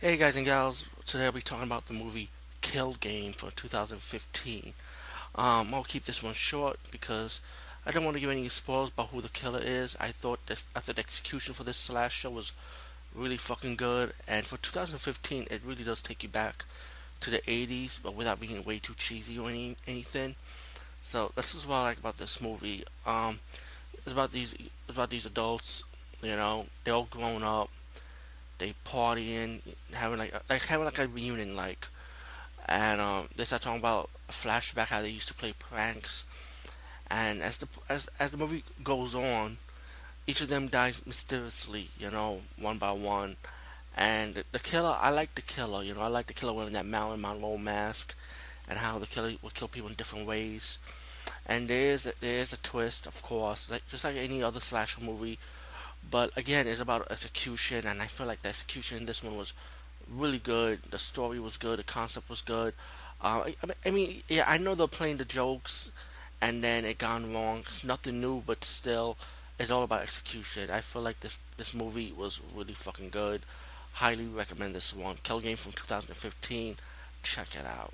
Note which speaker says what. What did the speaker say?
Speaker 1: guys and gals, today I'll be talking about the movie Kill Game from 2015. Um, I'll keep this one short because I don't want to give any spoilers about who the killer is. I thought that the execution for this slasher was really fucking good, and for 2015, it really does take you back to the 80s, but without being way too cheesy or any, anything. So this is what I like about this movie. Um, it's about these it's about these adults, you know, they're all grown up they partying, having like like having like a reunion like, and um, they start talking about flashback how they used to play pranks, and as the as as the movie goes on, each of them dies mysteriously, you know, one by one, and the, killer I like the killer, you know, I like the killer wearing that Marilyn Monroe mask, and how the killer will kill people in different ways. And there is a, there is a twist, of course, like just like any other slasher movie but again, it's about execution, and I feel like the execution in this one was really good. The story was good. The concept was good. Uh, I, I, mean, yeah, I know they're playing the jokes, and then it gone wrong. It's nothing new, but still, it's all about execution. I feel like this this movie was really fucking good. Highly recommend this one. Kill Game from 2015. Check it out.